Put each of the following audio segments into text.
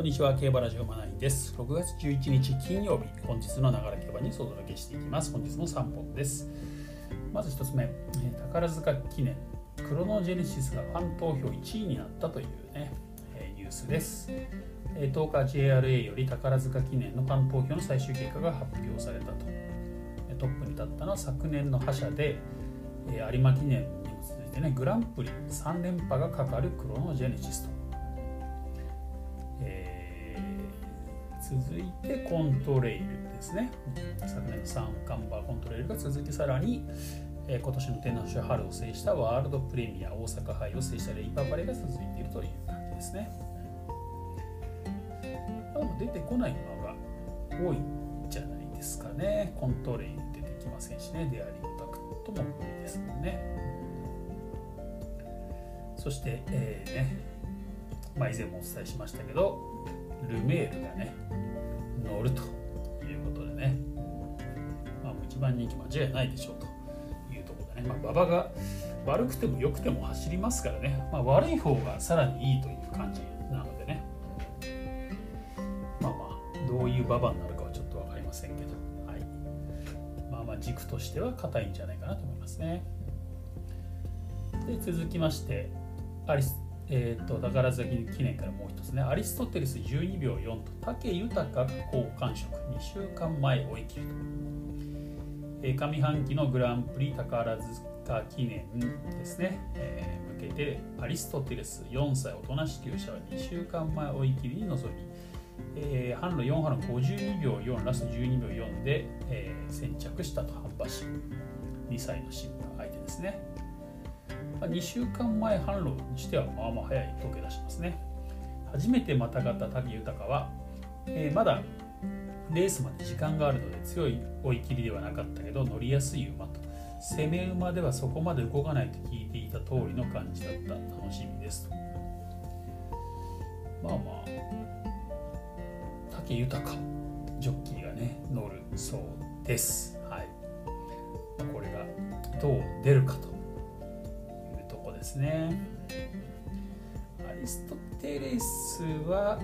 こんにちは競馬ラジオマナイです。6月11日金曜日本日のながら競馬にお届けしていきます。本日も3本です。まず1つ目宝塚記念クロノジェネシスがファン投票1位になったというねニュースです。10日 JRA より宝塚記念のファン投票の最終結果が発表されたと。トップに立ったのは昨年の覇者で有馬記念に続いてねグランプリ3連覇がかかるクロノジェネシスと。続いてコントレイルですね。昨年の三冠馬コントレイルが続きさらに、え、今年の天皇賞春を制したワールドプレミア大阪杯を制したレイパーバレーが続いているという感じですね、出てこない馬が多いんじゃないですかね。コントレイル出てきませんしね。デアリングタクトも無理ですもんね。そして、えーねまあ、以前もお伝えしましたけどルメールがね乗るということでね、まあ、一番人気間違いないでしょうというところでね、まあ、馬場が悪くても良くても走りますからね、まあ、悪い方がさらにいいという感じなのでね。まあまあどういう馬場になるかはちょっと分かりませんけど、はい、まあまあ軸としては硬いんじゃないかなと思いますね。で続きましてアリス。えーと、宝崎記念からもう一つねアリストテレス12秒4と武豊好感触2週間前追い切ると、えー、上半期のグランプリ宝塚記念ですね、えー、向けてアリストテレス4歳大人支給者は2週間前追い切りに臨み、えー、販路4波の52秒4ラスト12秒4で、えー、先着したと半橋2歳の審判相手ですね。2週間前反論にしてはまあまあ早い溶け出しますね。初めてまたがった武豊は、えー、まだレースまで時間があるので強い追い切りではなかったけど乗りやすい馬と攻め馬ではそこまで動かないと聞いていた通りの感じだった楽しみです。とまあまあ武豊ジョッキーがね乗るそうです。はい、これがどう出るかと。ですね。アリストテレスは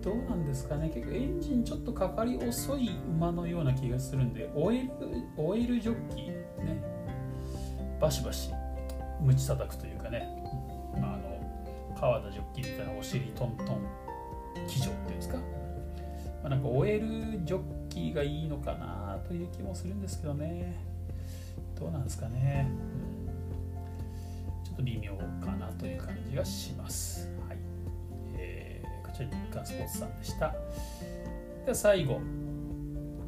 どうなんですかね。結構エンジンちょっとかかり遅い馬のような気がするんでオイルオイルジョッキーね。バシバシムチ叩くというかね、まあ、あの川田ジョッキーみたいなお尻トントン騎乗っていうんですか、まあ、なんかオイルジョッキーがいいのかなという気もするんですけどね。どうなんですかね、と微妙かなという感じがします。はいえー、こちら日刊スポーツさんでした。では最後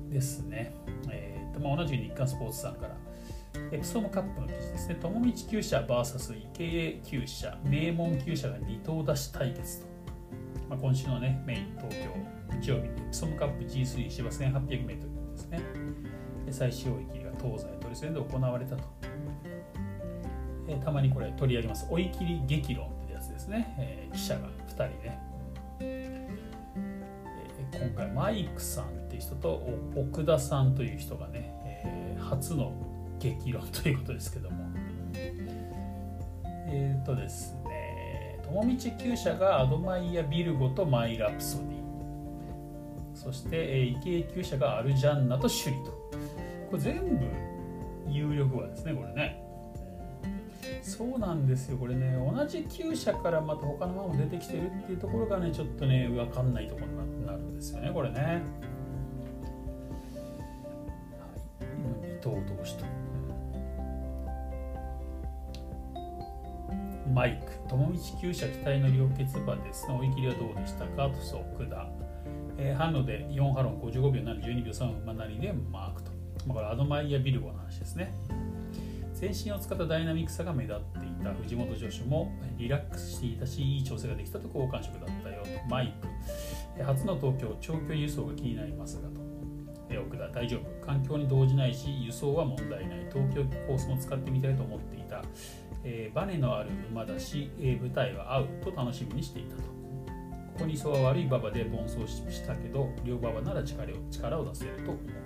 ですね、えーとまあ、同じく日刊スポーツさんからエプソムカップの記事ですね、友道厩舎 VS 池江厩舎、名門厩舎が2頭出し対決と、まあ、今週のね、メイン東京、日曜日、エプソムカップ G3 芝 1800m ですね、最終追い切りが東西トリスで行われたと。えー、たまにこれ取り上げます。追い切り激論ってやつですね、えー、記者が2人ね、えー、今回マイクさんっていう人と奥田さんという人がね、えー、初の激論ということですけども。えっ、ー、とですね友道厩舎がアドマイヤ・ビルゴとマイ・ラプソディ。そして、えー、池江厩舎がアルジャンナとシュリと。これ全部有力馬ですねこれね。そうなんですよこれね。同じ厩舎からまた他の馬も出てきてるっていうところがねちょっとね分かんないところになるんですよねこれね、はい、今二頭同士とマイク友道厩舎期待の両決馬です。追い切りはどうでしたか？とそう管、えー、反応で4ハロン55秒7 12秒3馬なりでマークと、まあ、これアドマイヤ・ビルゴの話ですね。全身を使ったダイナミックさが目立っていた。藤本助手もリラックスしていたしいい調整ができたと好感触だったよと。マイク。初の東京長距離輸送が気になりますがと。奥田大丈夫。環境に動じないし輸送は問題ない。東京コースも使ってみたいと思っていた、えー、バネのある馬だし、えー、舞台は合うと楽しみにしていたと。ここに層は悪い馬場で奔走したけど両馬場なら力を力を出せると思う。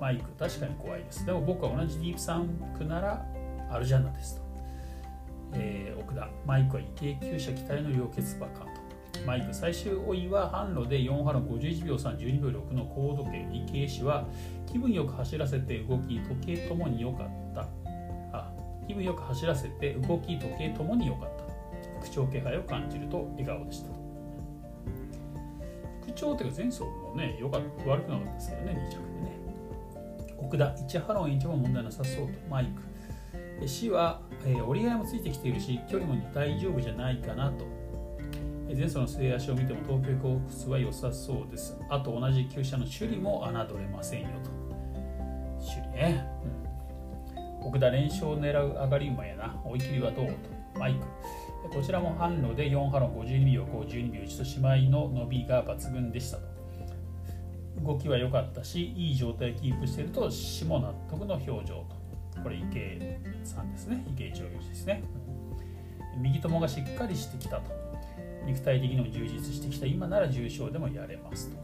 マイク。確かに怖いです。でも僕は同じディープサンクならアルジャンナですと、えー、奥田。マイクは池江厩舎期待の両決馬かと。マイク最終追いは阪路で4波の51秒3、12秒6の高度計池江氏は気分よく走らせて動き時計ともに良かった。あ気分よく走らせて動き時計ともに良かった。復調気配を感じると笑顔でした復調というか前走もね良かった。悪くなかったですけどね2着でね。奥田1ハロン1も問題なさそうとマイク。死は、えー、折り合いもついてきているし距離も大丈夫じゃないかなと。前走の末足を見ても東京コークスは良さそうです。あと同じ厩舎の首里も侮れませんよと。首里ね、うん、奥田連勝を狙う上がり馬やな。追い切りはどうと。マイク。こちらも販路で4ハロン52秒5、12秒1と姉妹の伸びが抜群でしたと。動きは良かったしいい状態キープしていると死も納得の表情と。これ池江さんですね。池江長義ですね。右ともがしっかりしてきたと。肉体的にも充実してきた。今なら重症でもやれますと。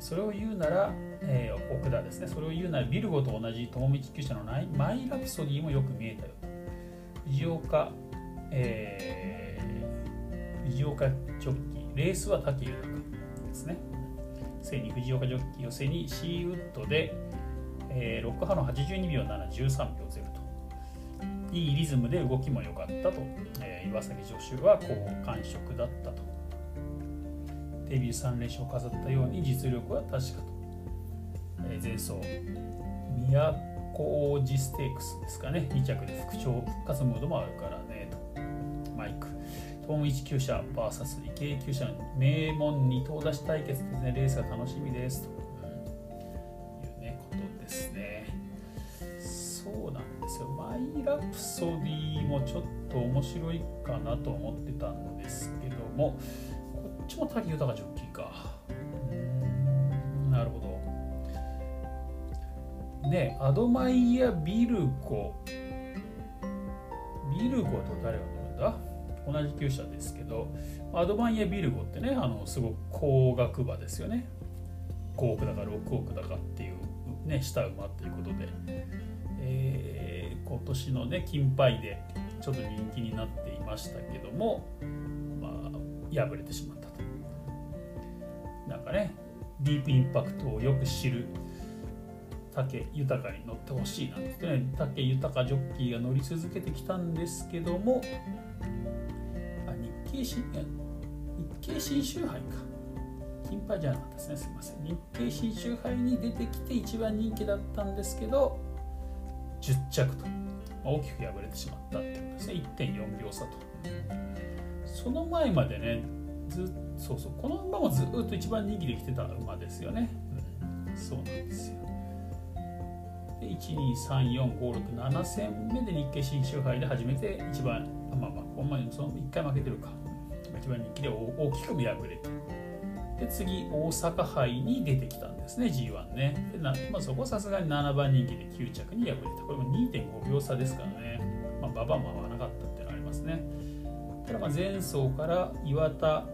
それを言うなら、えー、奥田ですね。それを言うならビルゴと同じ友道厩舎のないマイラプソディもよく見えたよと。藤岡、えー、藤岡ジョッキー。レースは武豊ですね。背に藤岡ジョッキーを背にシーウッドで、えー、6波の82秒7、13秒0と。いいリズムで動きも良かったと、えー、岩崎助手は好感触だったと。デビュー3連勝を飾ったように実力は確かと。えー、前走、都王子ステークスですかね、2着で復調、復活ムードもあるから。ク。東一厩舎 VS 池江厩舎の名門二頭出し対決ですねレースが楽しみですというねことですね。そうなんですよ。マイラプソディもちょっと面白いかなと思ってたんですけどもこっちも滝豊ジョッキーかなるほど。ねアドマイヤ・ビルコ。ビルコと誰が乗るんだ？同じ厩舎ですけどアドバンヤ・ビルゴってねあのすごく高額馬ですよね。5億だか6億だかっていうね下馬ということで、えー、今年のね金杯でちょっと人気になっていましたけどもまあ敗れてしまったと。なんかねディープインパクトをよく知る武豊に乗ってほしいなんてね武豊ジョッキーが乗り続けてきたんですけども日経新日経新州杯か。金杯じゃなかったですね。すみません。日経新州杯に出てきて一番人気だったんですけど10着とまあ大きく敗れてしまったってことですね。1.4秒差と。その前までねずそうそうこの馬もずっと一番人気できてた馬ですよね、うん、そうなんですよ。1234567戦目で日経新州杯で初めて一番まあまあほんまにその1回負けてるか一番人気で大きく見破れて。で次大阪杯に出てきたんですね G1 ね。でな、まあ、そこさすがに7番人気で9着に敗れた。これも2.5秒差ですからね。まあ馬場も合わなかったっていうのがありますね。ただまあ前走から岩田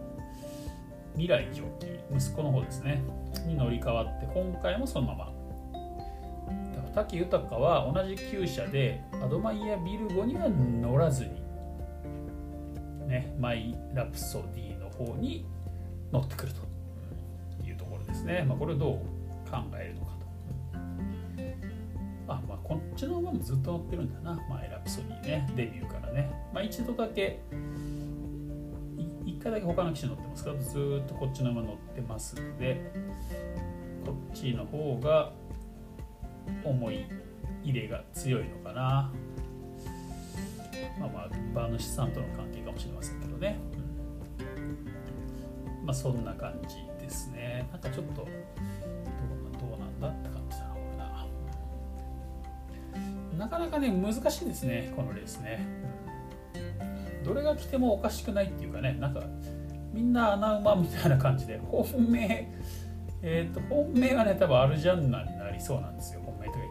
未来ジョッキー息子の方ですね。に乗り換わって今回もそのまま滝豊は同じ厩舎でアドマイヤ・ビルゴには乗らずにね、マイ・ラプソディの方に乗ってくるというところですね。まあ、これをどう考えるのかと。あ、まあ、こっちの馬もずっと乗ってるんだな、マイ・ラプソディね、デビューからね。まあ、一度だけ、1回だけ他の機種乗ってますから、ずっとこっちの馬乗ってますので、こっちの方が思い入れが強いのかな。まあまあ馬主さんとの関係かもしれませんけどね、うん、まあそんな感じですね。なんかちょっとどうどうなんだって感じだなこれな。なかなかね難しいですねこのレースね、どれが来てもおかしくないっていうかねなんかみんな穴馬みたいな感じで本命えーと、本命はね多分アルジャンナになりそうなんですよ。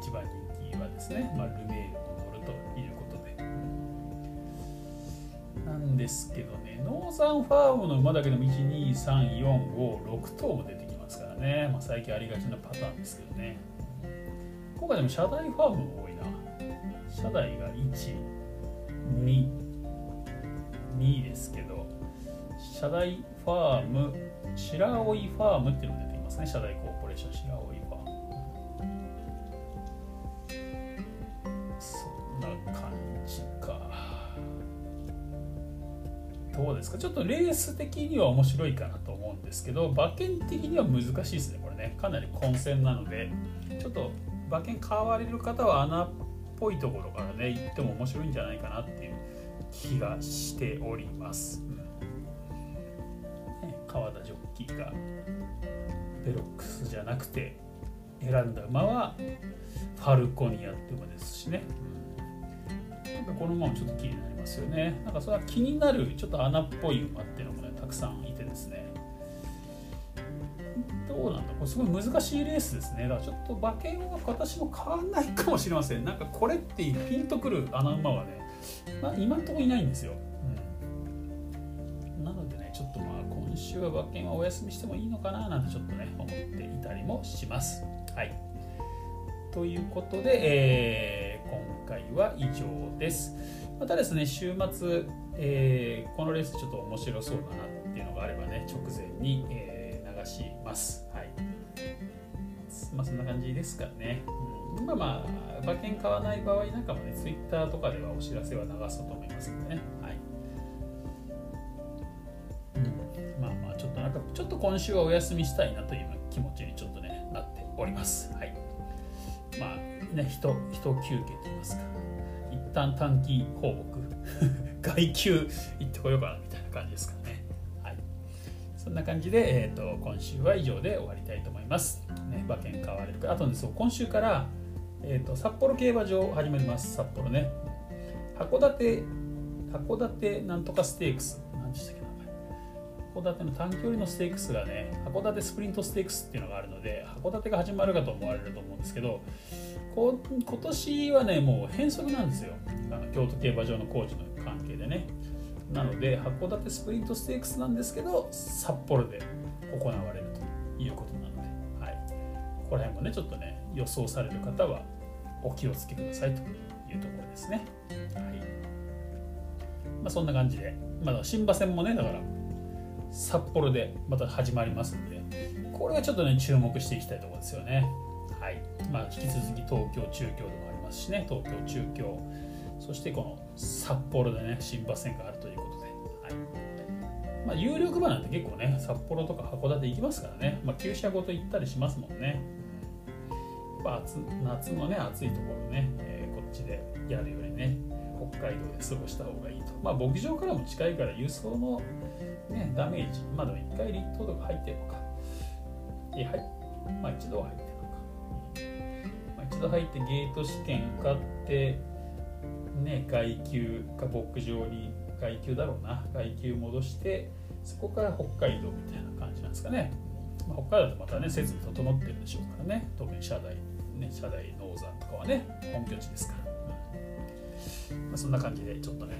一番人気はですね、まあ、ルメールなんですけどねノーザンファームの馬だけでも12345頭も出てきますからね、まあ、最近ありがちなパターンですけどね。今回でも社大ファームも多いな。社大が1 2 2ですけど。社大ファーム白老ファームっていうのが出てきますね。社大コーポレーション白老どうですか？ちょっとレース的には面白いかなと思うんですけど馬券的には難しいですねこれね。かなり混戦なので。ちょっと馬券買われる方は穴っぽいところからね行っても面白いんじゃないかなっていう気がしております、うん。ね、川田ジョッキーがベロックスじゃなくて選んだ馬はファルコニアって馬ですしね、うん、この馬もちょっと気になりますよね。なんかそれは気になるちょっと穴っぽい馬っていうのもねたくさんいてですね。どうなんだこれすごい難しいレースですね。だからちょっと馬券は私も変わんないかもしれません。なんかこれってピンとくる穴馬はね、まあ、今んとこいないんですよ、うん、なのでねちょっとまあ今週は馬券はお休みしてもいいのかななんてちょっとね思っていたりもします。はい。ということで、えー、今回は以上ですまたですね週末、えー、このレースちょっと面白そうだなっていうのがあればね直前に、えーします。はい。まあそんな感じですかね。うん、まあまあ、馬券買わない場合なんかもね、Twitter とかではお知らせは流そうと思いますのでね。はい。まあまあ、ちょっとなんか、ちょっと今週はお休みしたいなという気持ちにちょっとね、なっております。はい。まあ、ね、人、人休憩と言いますか。一旦短期放牧、外休行ってこようかなみたいな感じですかね。はいそんな感じで、えーと、今週は以上で終わりたいと思います。ね、馬券買われるか。あとね、そう今週から、えーと、札幌競馬場始まります。札幌ね。函館、函館なんとかステークス。何でしたっけ函館の短距離のステークスがね、函館スプリントステークスっていうのがあるので、函館が始まるかと思われると思うんですけど、こ今年はね、もう変則なんですよ。あの京都競馬場の工事の関係でね。なので函館スプリントステークスなんですけど札幌で行われるということなので、はい、ここら辺もねちょっとね予想される方はお気をつけくださいというところですね。はいまあ、そんな感じで、まだ新馬戦もねだから札幌でまた始まりますのでこれはちょっとね注目していきたいところですよね。はい。まあ、引き続き東京中京でもありますしね東京中京。そしてこの札幌でね新馬戦があるということで、はい。まあ、有力馬なんて結構ね札幌とか函館行きますからね、まあ、旧車ごと行ったりしますもんね。やっぱ夏のね暑いところね、えー、こっちでやるよりね北海道で過ごした方がいいと。まあ牧場からも近いから輸送の、ね、ダメージまあでも1回立冬とか入ってるのか。いやはい。まあ一度は入って入ってゲート試験受かってね、外球か牧場に外球だろうな。外球戻してそこから北海道みたいな感じなんですかね、まあ、北海道とまたね設備整ってるでしょうからね。特に社大ね社大ノーザンとかはね本拠地ですから、まあ、そんな感じでちょっとね、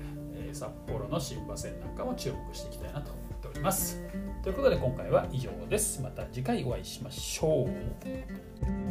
札幌の新馬戦なんかも注目していきたいなと思っております。ということで今回は以上です。また次回お会いしましょう。